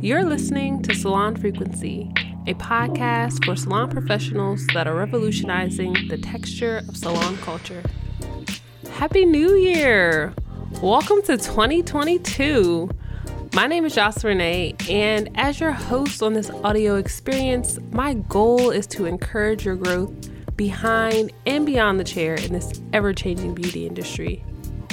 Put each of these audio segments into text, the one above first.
You're listening to Salon Frequency, a podcast for salon professionals that are revolutionizing the texture of salon culture. Happy New Year! Welcome to 2022. My name is Jocelyn Renee, and as your host on this audio experience, my goal is to encourage your growth behind and beyond the chair in this ever changing beauty industry.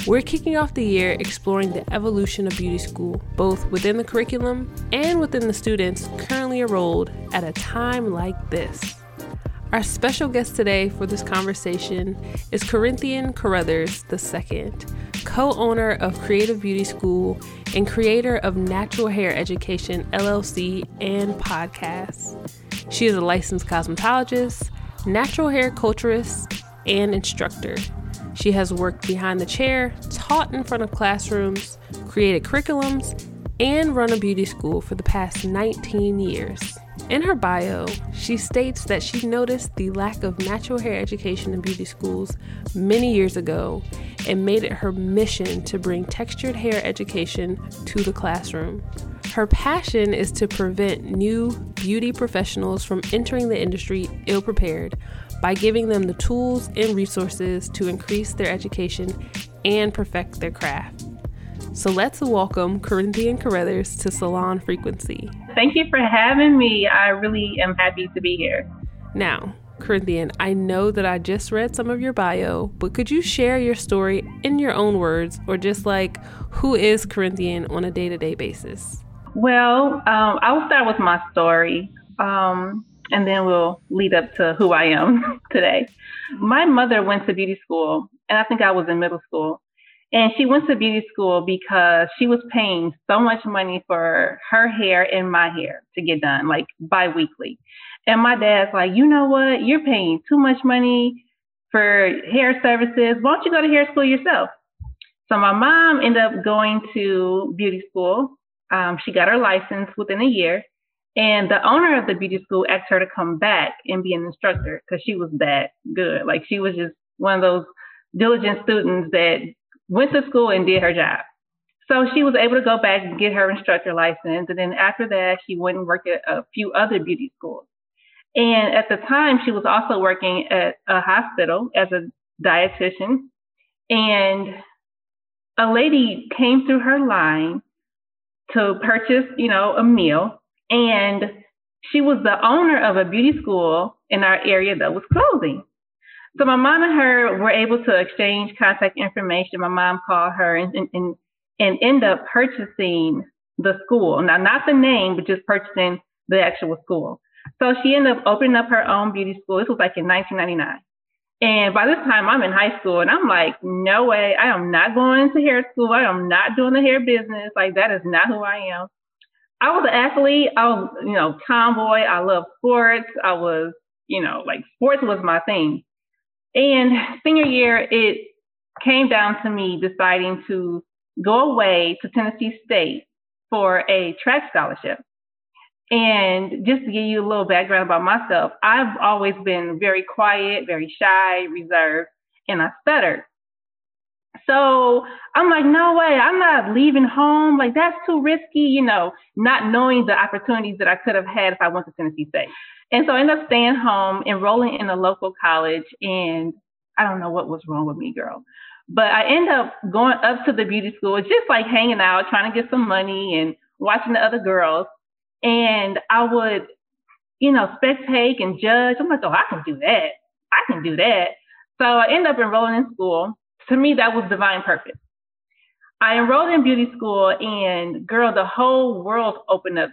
We're kicking off the year exploring the evolution of beauty school, both within the curriculum and within the students currently enrolled at a time like this. Our special guest today for this conversation is Corinthian Carouthers II, co owner of Creative Beauty School and creator of Natural Hair Education LLC and podcasts. She is a licensed cosmetologist, natural hair culturist, and instructor. She has worked behind the chair, taught in front of classrooms, created curriculums, and run a beauty school for the past 19 years. In her bio, she states that she noticed the lack of natural hair education in beauty schools many years ago and made it her mission to bring textured hair education to the classroom. Her passion is to prevent new beauty professionals from entering the industry ill prepared by giving them the tools and resources to increase their education and perfect their craft. So let's welcome Corinthian Carouthers to Salon Frequency. Thank you for having me. I really am happy to be here. Now, Corinthian, I know that I just read some of your bio, but could you share your story in your own words or just like who is Corinthian on a day to day basis? Well, um, I will start with my story. Um, and then we'll lead up to who I am today. My mother went to beauty school, and I think I was in middle school. And she went to beauty school because she was paying so much money for her hair and my hair to get done, like biweekly. And my dad's like, you know what? You're paying too much money for hair services. Why don't you go to hair school yourself? So my mom ended up going to beauty school. Um, she got her license within a year. And the owner of the beauty school asked her to come back and be an instructor because she was that good. Like she was just one of those diligent students that went to school and did her job. So she was able to go back and get her instructor license. And then after that, she went and worked at a few other beauty schools. And at the time, she was also working at a hospital as a dietitian. And a lady came through her line to purchase, you know, a meal. And she was the owner of a beauty school in our area that was closing. So my mom and her were able to exchange contact information. My mom called her and and and end up purchasing the school. Now not the name, but just purchasing the actual school. So she ended up opening up her own beauty school. This was like in 1999. And by this time I'm in high school and I'm like, no way, I am not going to hair school. I am not doing the hair business. Like that is not who I am. I was an athlete. I was, you know, tomboy. I love sports. I was, you know, like sports was my thing. And senior year, it came down to me deciding to go away to Tennessee State for a track scholarship. And just to give you a little background about myself, I've always been very quiet, very shy, reserved, and I stuttered. So I'm like, no way, I'm not leaving home. Like that's too risky, you know, not knowing the opportunities that I could have had if I went to Tennessee State. And so I ended up staying home, enrolling in a local college, and I don't know what was wrong with me, girl. But I end up going up to the beauty school, just like hanging out, trying to get some money and watching the other girls. And I would, you know, spectate and judge. I'm like, oh, I can do that. I can do that. So I end up enrolling in school to me, that was divine purpose. I enrolled in beauty school, and girl, the whole world opened up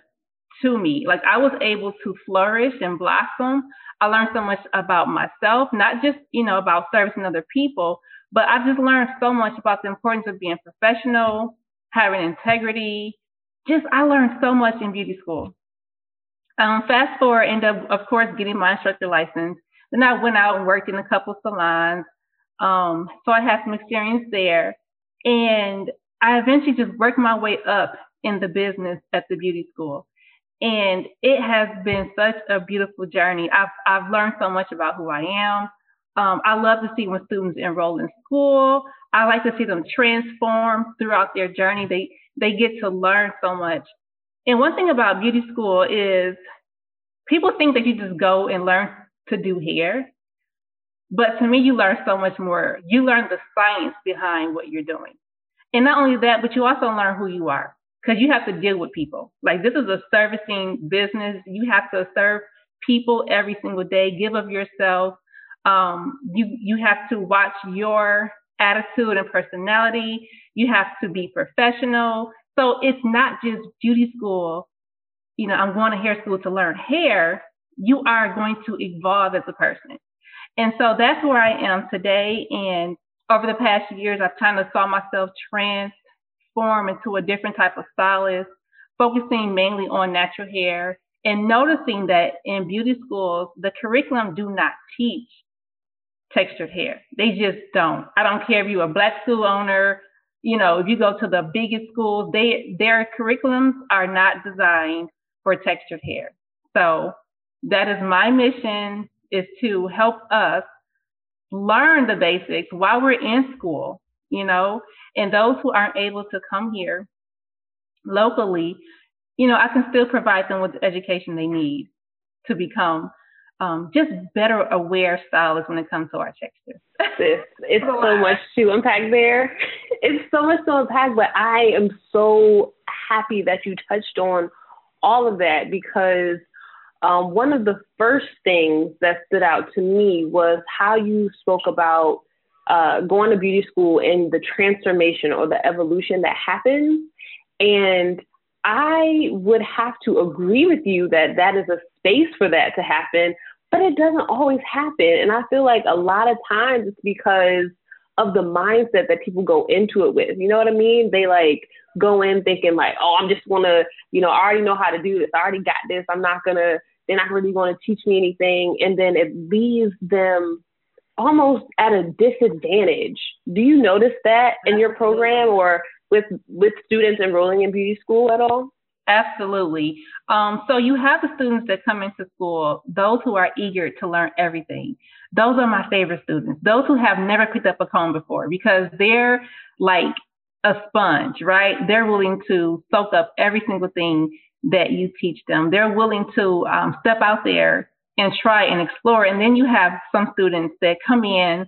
to me. Like I was able to flourish and blossom. I learned so much about myself, not just, you know, about servicing other people, but I just learned so much about the importance of being professional, having integrity. Just, I learned so much in beauty school. Um, fast forward, end up, of course, getting my instructor license. Then I went out and worked in a couple salons. Um, so I had some experience there. And I eventually just worked my way up in the business at the beauty school. And it has been such a beautiful journey. I've, I've learned so much about who I am. Um, I love to see when students enroll in school. I like to see them transform throughout their journey. They they get to learn so much. And one thing about beauty school is people think that you just go and learn to do hair. But to me, you learn so much more. You learn the science behind what you're doing. And not only that, but you also learn who you are because you have to deal with people. Like this is a servicing business. You have to serve people every single day, give of yourself. Um, you, you have to watch your attitude and personality. You have to be professional. So it's not just beauty school. You know, I'm going to hair school to learn hair. You are going to evolve as a person. And so that's where I am today. And over the past years, I've kind of saw myself transform into a different type of stylist, focusing mainly on natural hair and noticing that in beauty schools, the curriculum do not teach textured hair. They just don't. I don't care if you're a black school owner, you know, if you go to the biggest schools, they their curriculums are not designed for textured hair. So that is my mission is to help us learn the basics while we're in school, you know, and those who aren't able to come here locally, you know, I can still provide them with the education they need to become um, just better aware stylists when it comes to our texture. it's so much to unpack there. It's so much to unpack, but I am so happy that you touched on all of that because um, one of the first things that stood out to me was how you spoke about uh, going to beauty school and the transformation or the evolution that happens. And I would have to agree with you that that is a space for that to happen, but it doesn't always happen. And I feel like a lot of times it's because of the mindset that people go into it with. You know what I mean? They like go in thinking like, oh, I'm just gonna, you know, I already know how to do this. I already got this. I'm not gonna they're not really going to teach me anything. And then it leaves them almost at a disadvantage. Do you notice that in your program or with with students enrolling in beauty school at all? Absolutely. Um, so you have the students that come into school, those who are eager to learn everything. Those are my favorite students. Those who have never picked up a comb before because they're like a sponge, right? They're willing to soak up every single thing that you teach them. They're willing to um, step out there and try and explore. And then you have some students that come in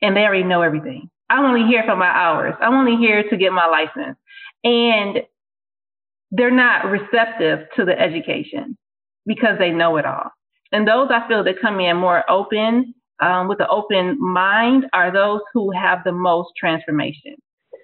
and they already know everything. I'm only here for my hours. I'm only here to get my license. And they're not receptive to the education because they know it all. And those I feel that come in more open, um, with an open mind, are those who have the most transformation.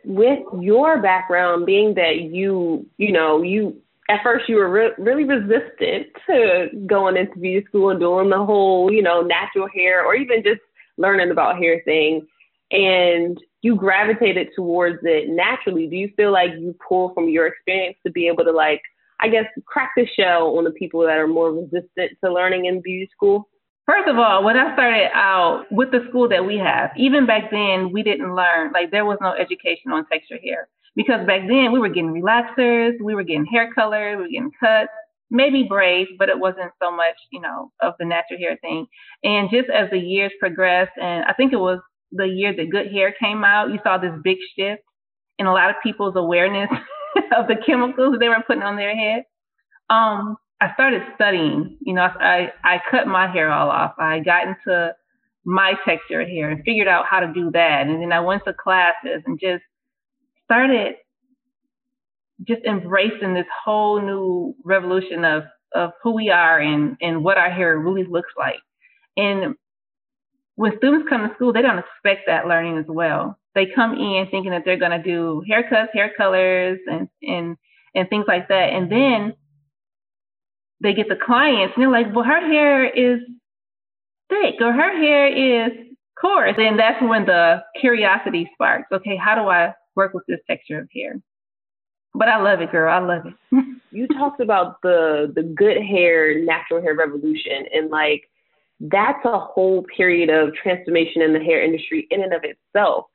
With your background being that you, you know, you at first you were re- really resistant to going into beauty school and doing the whole, you know, natural hair or even just learning about hair thing. And you gravitated towards it naturally. Do you feel like you pull from your experience to be able to like, I guess, crack the shell on the people that are more resistant to learning in beauty school? First of all, when I started out with the school that we have, even back then, we didn't learn, like, there was no education on texture hair because back then we were getting relaxers, we were getting hair color, we were getting cuts, maybe braids, but it wasn't so much, you know, of the natural hair thing. And just as the years progressed, and I think it was the year that Good Hair came out, you saw this big shift in a lot of people's awareness of the chemicals they were putting on their head. Um, I started studying, you know, I, I cut my hair all off. I got into my texture hair and figured out how to do that. And then I went to classes and just started just embracing this whole new revolution of of who we are and and what our hair really looks like. And when students come to school, they don't expect that learning as well. They come in thinking that they're going to do haircuts, hair colors, and and and things like that. And then they get the clients, and they're like, "Well, her hair is thick, or her hair is coarse." And that's when the curiosity sparks. Okay, how do I work with this texture of hair. But I love it, girl. I love it. you talked about the the good hair, natural hair revolution, and like that's a whole period of transformation in the hair industry in and of itself.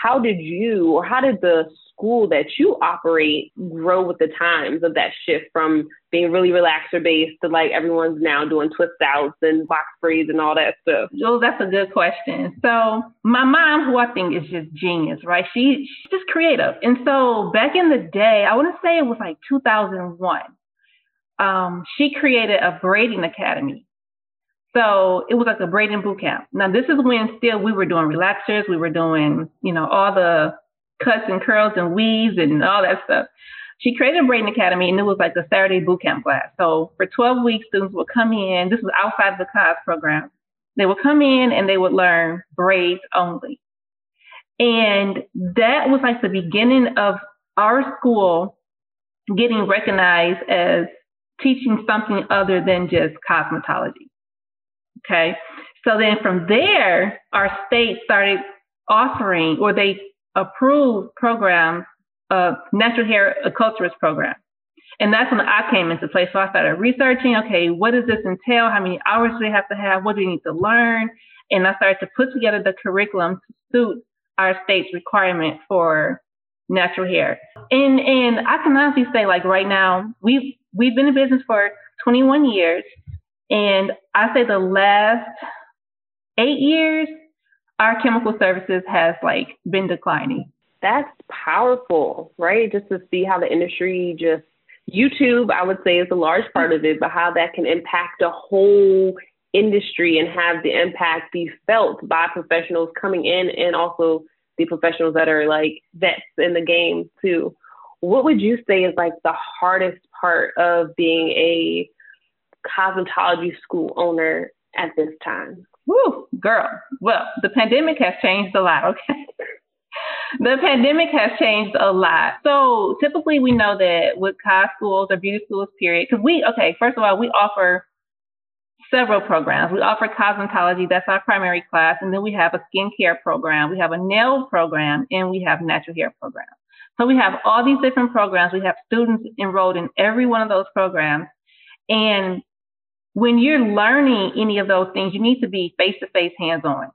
How did you or how did the school that you operate grow with the times of that shift from being really relaxer based to like everyone's now doing twist outs and box braids and all that stuff? Well, that's a good question. So my mom, who I think is just genius, right? She, she's just creative. And so back in the day, I want to say it was like 2001. Um, she created a braiding academy so it was like a braiding boot camp. Now this is when still we were doing relaxers, we were doing, you know, all the cuts and curls and weaves and all that stuff. She created braiding academy and it was like a Saturday boot camp class. So for 12 weeks, students would come in. This was outside of the class program. They would come in and they would learn braids only. And that was like the beginning of our school getting recognized as teaching something other than just cosmetology. Okay. So then from there, our state started offering or they approved programs, of uh, natural hair acculturist uh, program. And that's when I came into play. So I started researching, okay, what does this entail? How many hours do they have to have? What do you need to learn? And I started to put together the curriculum to suit our state's requirement for natural hair. And and I can honestly say, like right now, we've we've been in business for 21 years. And I say the last eight years, our chemical services has like been declining. That's powerful, right? Just to see how the industry just YouTube, I would say, is a large part of it, but how that can impact a whole industry and have the impact be felt by professionals coming in and also the professionals that are like vets in the game too. What would you say is like the hardest part of being a cosmetology school owner at this time? Woo, girl. Well, the pandemic has changed a lot, okay? the pandemic has changed a lot. So typically we know that with cos schools or beauty schools, period, because we, okay, first of all, we offer several programs. We offer cosmetology, that's our primary class, and then we have a skincare program, we have a nail program, and we have natural hair program. So we have all these different programs. We have students enrolled in every one of those programs. And when you're learning any of those things, you need to be face to face, hands on.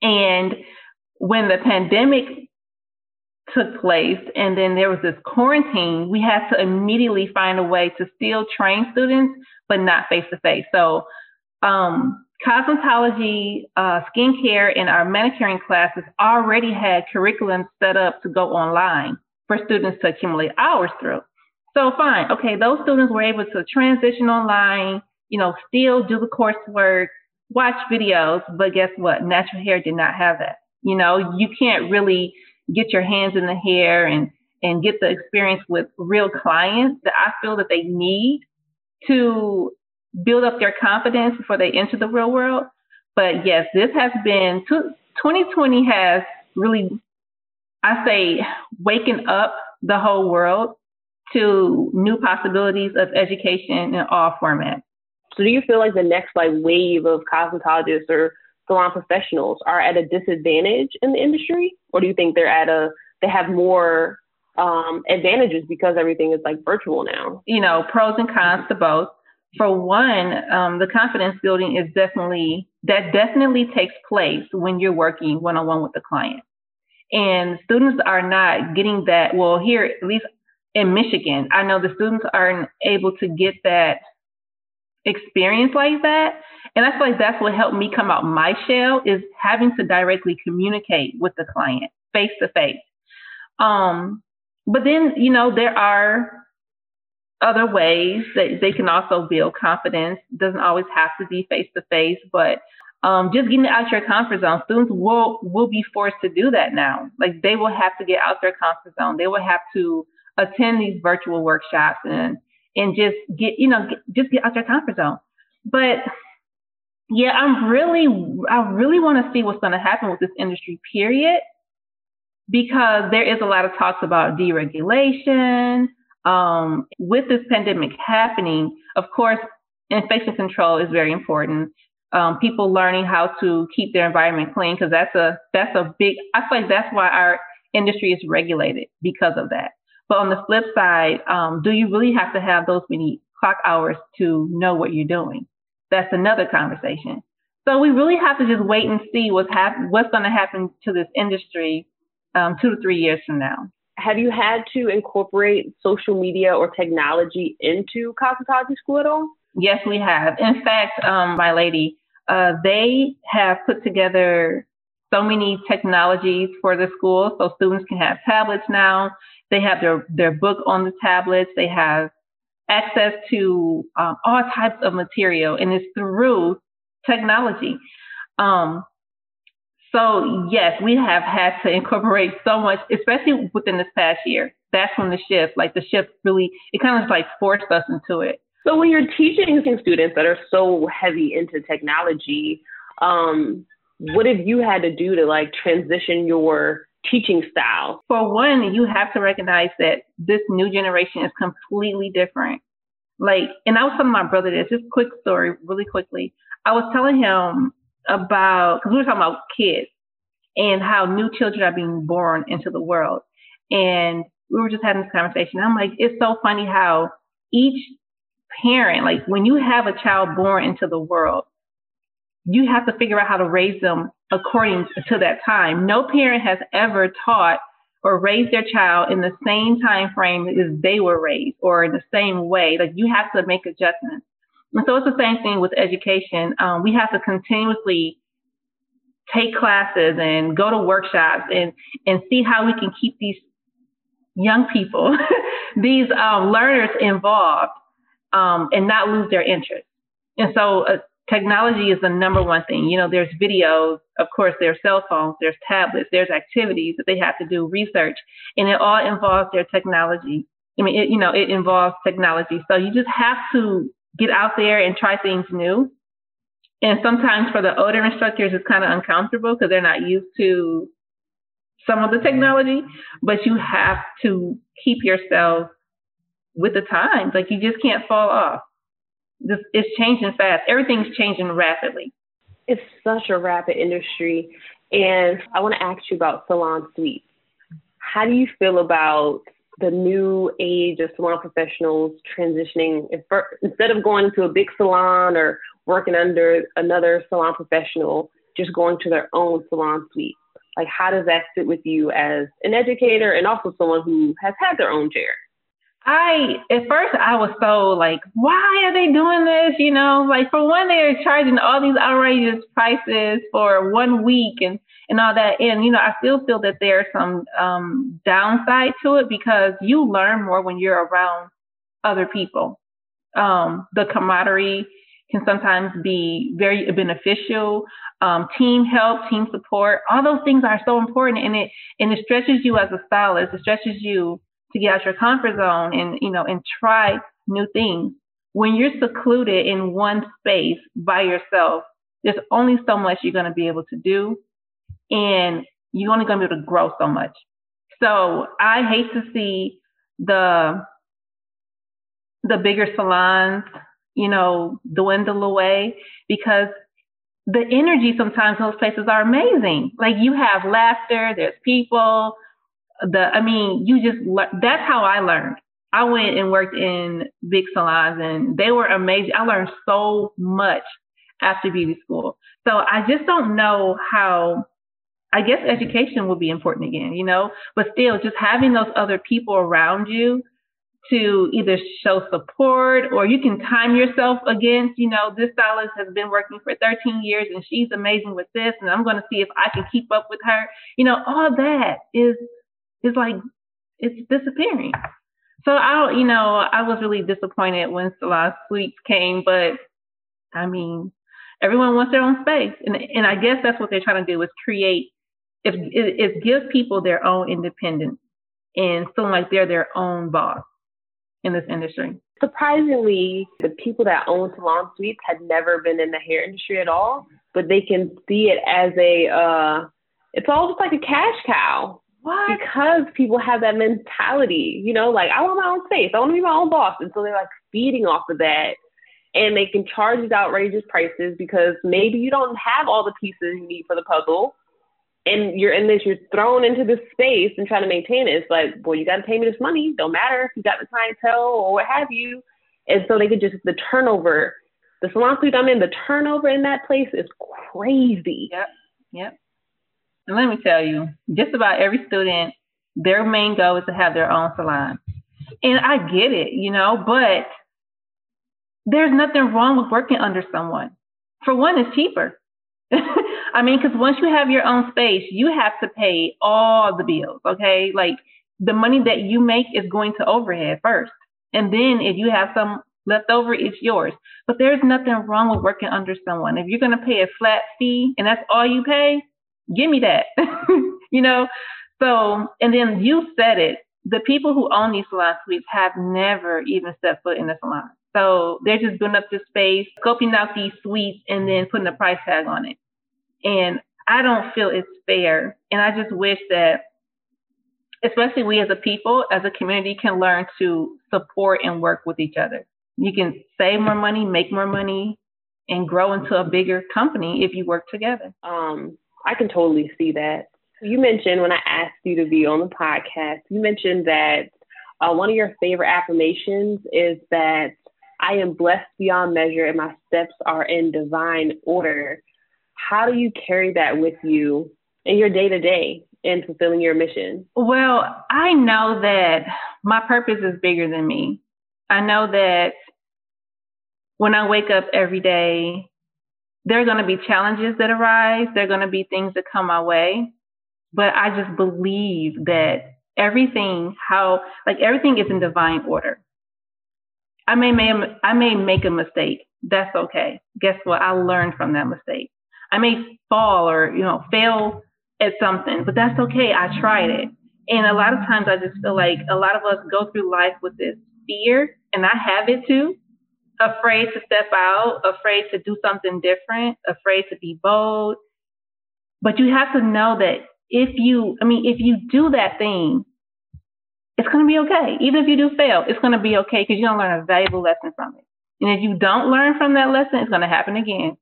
And when the pandemic took place and then there was this quarantine, we had to immediately find a way to still train students, but not face to face. So, um, cosmetology, uh, skincare, and our manicuring classes already had curriculum set up to go online for students to accumulate hours through. So fine, okay, those students were able to transition online, you know, still do the coursework, watch videos, but guess what? Natural hair did not have that. You know, you can't really get your hands in the hair and and get the experience with real clients that I feel that they need to build up their confidence before they enter the real world. But yes, this has been 2020 has really, I say, waken up the whole world to new possibilities of education in all formats. So do you feel like the next like wave of cosmetologists or salon professionals are at a disadvantage in the industry? Or do you think they're at a they have more um, advantages because everything is like virtual now? You know, pros and cons to both. For one, um, the confidence building is definitely that definitely takes place when you're working one on one with the client. And students are not getting that. Well, here, at least in Michigan. I know the students aren't able to get that experience like that. And I feel like that's what helped me come out my shell is having to directly communicate with the client face to face. Um, but then, you know, there are other ways that they can also build confidence. It doesn't always have to be face to face, but um, just getting out your comfort zone. Students will will be forced to do that now. Like they will have to get out their comfort zone. They will have to attend these virtual workshops and and just get you know get, just get out your comfort zone. But yeah, I'm really I really want to see what's going to happen with this industry. Period, because there is a lot of talks about deregulation. Um, with this pandemic happening, of course, infection control is very important. Um, people learning how to keep their environment clean because that's a that's a big. I feel like that's why our industry is regulated because of that. But on the flip side, um, do you really have to have those many clock hours to know what you're doing? That's another conversation. So we really have to just wait and see what's hap- what's going to happen to this industry um, two to three years from now. Have you had to incorporate social media or technology into cosmetology school at all? Yes, we have. In fact, um, my lady, uh, they have put together so many technologies for the school, so students can have tablets now. They have their their book on the tablets. They have access to um, all types of material, and it's through technology. Um, so yes, we have had to incorporate so much, especially within this past year. That's when the shift, like the shift really, it kind of like forced us into it. So when you're teaching students that are so heavy into technology, um, what have you had to do to like transition your teaching style? For one, you have to recognize that this new generation is completely different. Like, and I was telling my brother this, just quick story, really quickly. I was telling him about, because we were talking about kids and how new children are being born into the world. And we were just having this conversation. I'm like, it's so funny how each parent, like when you have a child born into the world, you have to figure out how to raise them according to that time. No parent has ever taught or raised their child in the same time frame as they were raised or in the same way. Like you have to make adjustments. And so it's the same thing with education. Um, we have to continuously take classes and go to workshops and, and see how we can keep these young people, these um, learners involved um, and not lose their interest. And so uh, technology is the number one thing. You know, there's videos, of course, there's cell phones, there's tablets, there's activities that they have to do research, and it all involves their technology. I mean, it, you know, it involves technology. So you just have to get out there and try things new. And sometimes for the older instructors, it's kind of uncomfortable because they're not used to some of the technology, but you have to keep yourself with the times. Like you just can't fall off. This it's changing fast. Everything's changing rapidly. It's such a rapid industry. And I want to ask you about salon suites. How do you feel about the new age of salon professionals transitioning instead of going to a big salon or working under another salon professional, just going to their own salon suite? Like, how does that sit with you as an educator and also someone who has had their own chair? I at first I was so like, why are they doing this? You know, like for one, they're charging all these outrageous prices for one week and and all that. And you know, I still feel that there's some um, downside to it because you learn more when you're around other people. Um, the camaraderie can sometimes be very beneficial. Um, team help, team support, all those things are so important, and it and it stretches you as a stylist. It stretches you to get out your comfort zone and you know and try new things. When you're secluded in one space by yourself, there's only so much you're going to be able to do, and you're only going to be able to grow so much. So I hate to see the the bigger salons, you know, dwindle away because the energy sometimes those places are amazing. Like you have laughter, there's people, the I mean, you just that's how I learned. I went and worked in big salons and they were amazing. I learned so much after beauty school. So I just don't know how I guess education will be important again, you know, but still just having those other people around you to either show support or you can time yourself against, you know, this stylist has been working for 13 years and she's amazing with this and I'm going to see if I can keep up with her. You know, all that is is like it's disappearing. So I you know, I was really disappointed when Salon Suites came, but I mean, everyone wants their own space, and and I guess that's what they're trying to do is create, if is give people their own independence and feeling like they're their own boss in this industry. Surprisingly, the people that own salon suites had never been in the hair industry at all, but they can see it as a, uh, it's all just like a cash cow. What? Because people have that mentality, you know, like I want my own space, I want to be my own boss, and so they're like feeding off of that, and they can charge these outrageous prices because maybe you don't have all the pieces you need for the puzzle, and you're in this, you're thrown into this space and trying to maintain it. It's like, well, you got to pay me this money. Don't matter if you got the clientele or what have you, and so they could just the turnover the salon suite I'm in, the turnover in that place is crazy. Yep. Yep. And let me tell you, just about every student, their main goal is to have their own salon. And I get it, you know, but there's nothing wrong with working under someone. For one, it's cheaper. I mean, because once you have your own space, you have to pay all the bills, okay? Like the money that you make is going to overhead first. And then if you have some left over, it's yours. But there's nothing wrong with working under someone. If you're going to pay a flat fee and that's all you pay, give me that. you know? So, and then you said it. The people who own these salon suites have never even stepped foot in the salon. So they're just building up this space, scoping out these suites, and then putting a price tag on it. And I don't feel it's fair. And I just wish that, especially we as a people, as a community, can learn to support and work with each other. You can save more money, make more money, and grow into a bigger company if you work together. Um, I can totally see that. You mentioned when I asked you to be on the podcast, you mentioned that uh, one of your favorite affirmations is that I am blessed beyond measure and my steps are in divine order. How do you carry that with you in your day to day in fulfilling your mission? Well, I know that my purpose is bigger than me. I know that when I wake up every day, there are going to be challenges that arise. There are going to be things that come my way. But I just believe that everything, how, like everything is in divine order. I may, may, I may make a mistake. That's okay. Guess what? I learned from that mistake. I may fall or, you know, fail at something, but that's okay. I tried it. And a lot of times I just feel like a lot of us go through life with this fear, and I have it too, afraid to step out, afraid to do something different, afraid to be bold. But you have to know that if you, I mean, if you do that thing, it's going to be okay. Even if you do fail, it's going to be okay because you're going to learn a valuable lesson from it. And if you don't learn from that lesson, it's going to happen again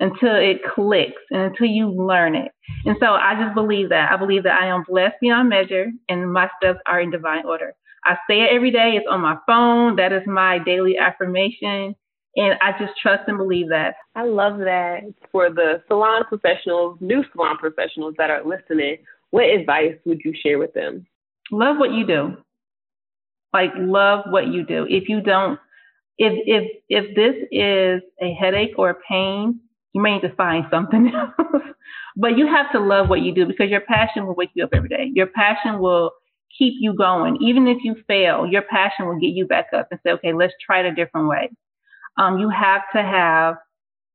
until it clicks and until you learn it. And so I just believe that. I believe that I am blessed beyond measure and my steps are in divine order. I say it every day. It's on my phone. That is my daily affirmation. And I just trust and believe that. I love that. For the salon professionals, new salon professionals that are listening, what advice would you share with them? Love what you do. Like love what you do. If you don't if if if this is a headache or a pain, you may need to find something else. but you have to love what you do because your passion will wake you up every day. Your passion will keep you going. Even if you fail, your passion will get you back up and say, okay, let's try it a different way. Um, you have to have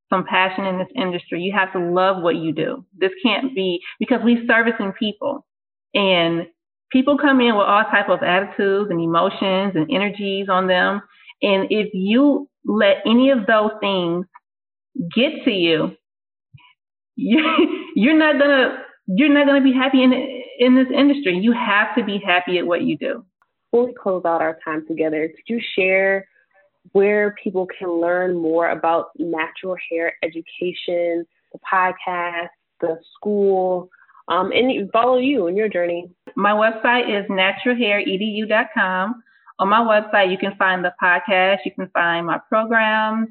some passion in this industry. You have to love what you do. This can't be because we're servicing people and people come in with all type of attitudes and emotions and energies on them. And if you let any of those things get to you, you are not gonna you're not gonna be happy in in this industry. You have to be happy at what you do. Before we close out our time together, could you share where people can learn more about natural hair education, the podcast, the school, um, and follow you in your journey? My website is naturalhairedu.com. On my website, you can find the podcast, you can find my programs,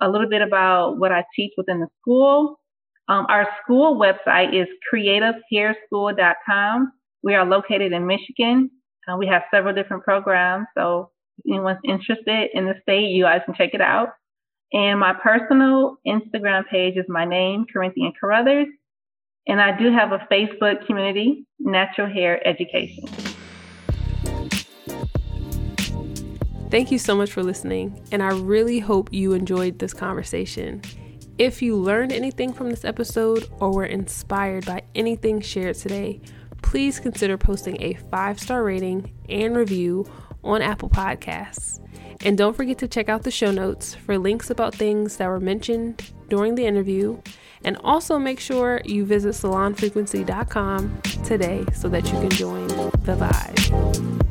a little bit about what I teach within the school. Um, our school website is creativehairschool.com. We are located in Michigan. Uh, we have several different programs, so if anyone's interested in the state, you guys can check it out. And my personal Instagram page is my name, Corinthian Carouthers. And I do have a Facebook community, Natural Hair Education. Thank you so much for listening, and I really hope you enjoyed this conversation. If you learned anything from this episode or were inspired by anything shared today, please consider posting a five star rating and review on Apple Podcasts. And don't forget to check out the show notes for links about things that were mentioned during the interview. And also make sure you visit salonfrequency.com today so that you can join the vibe.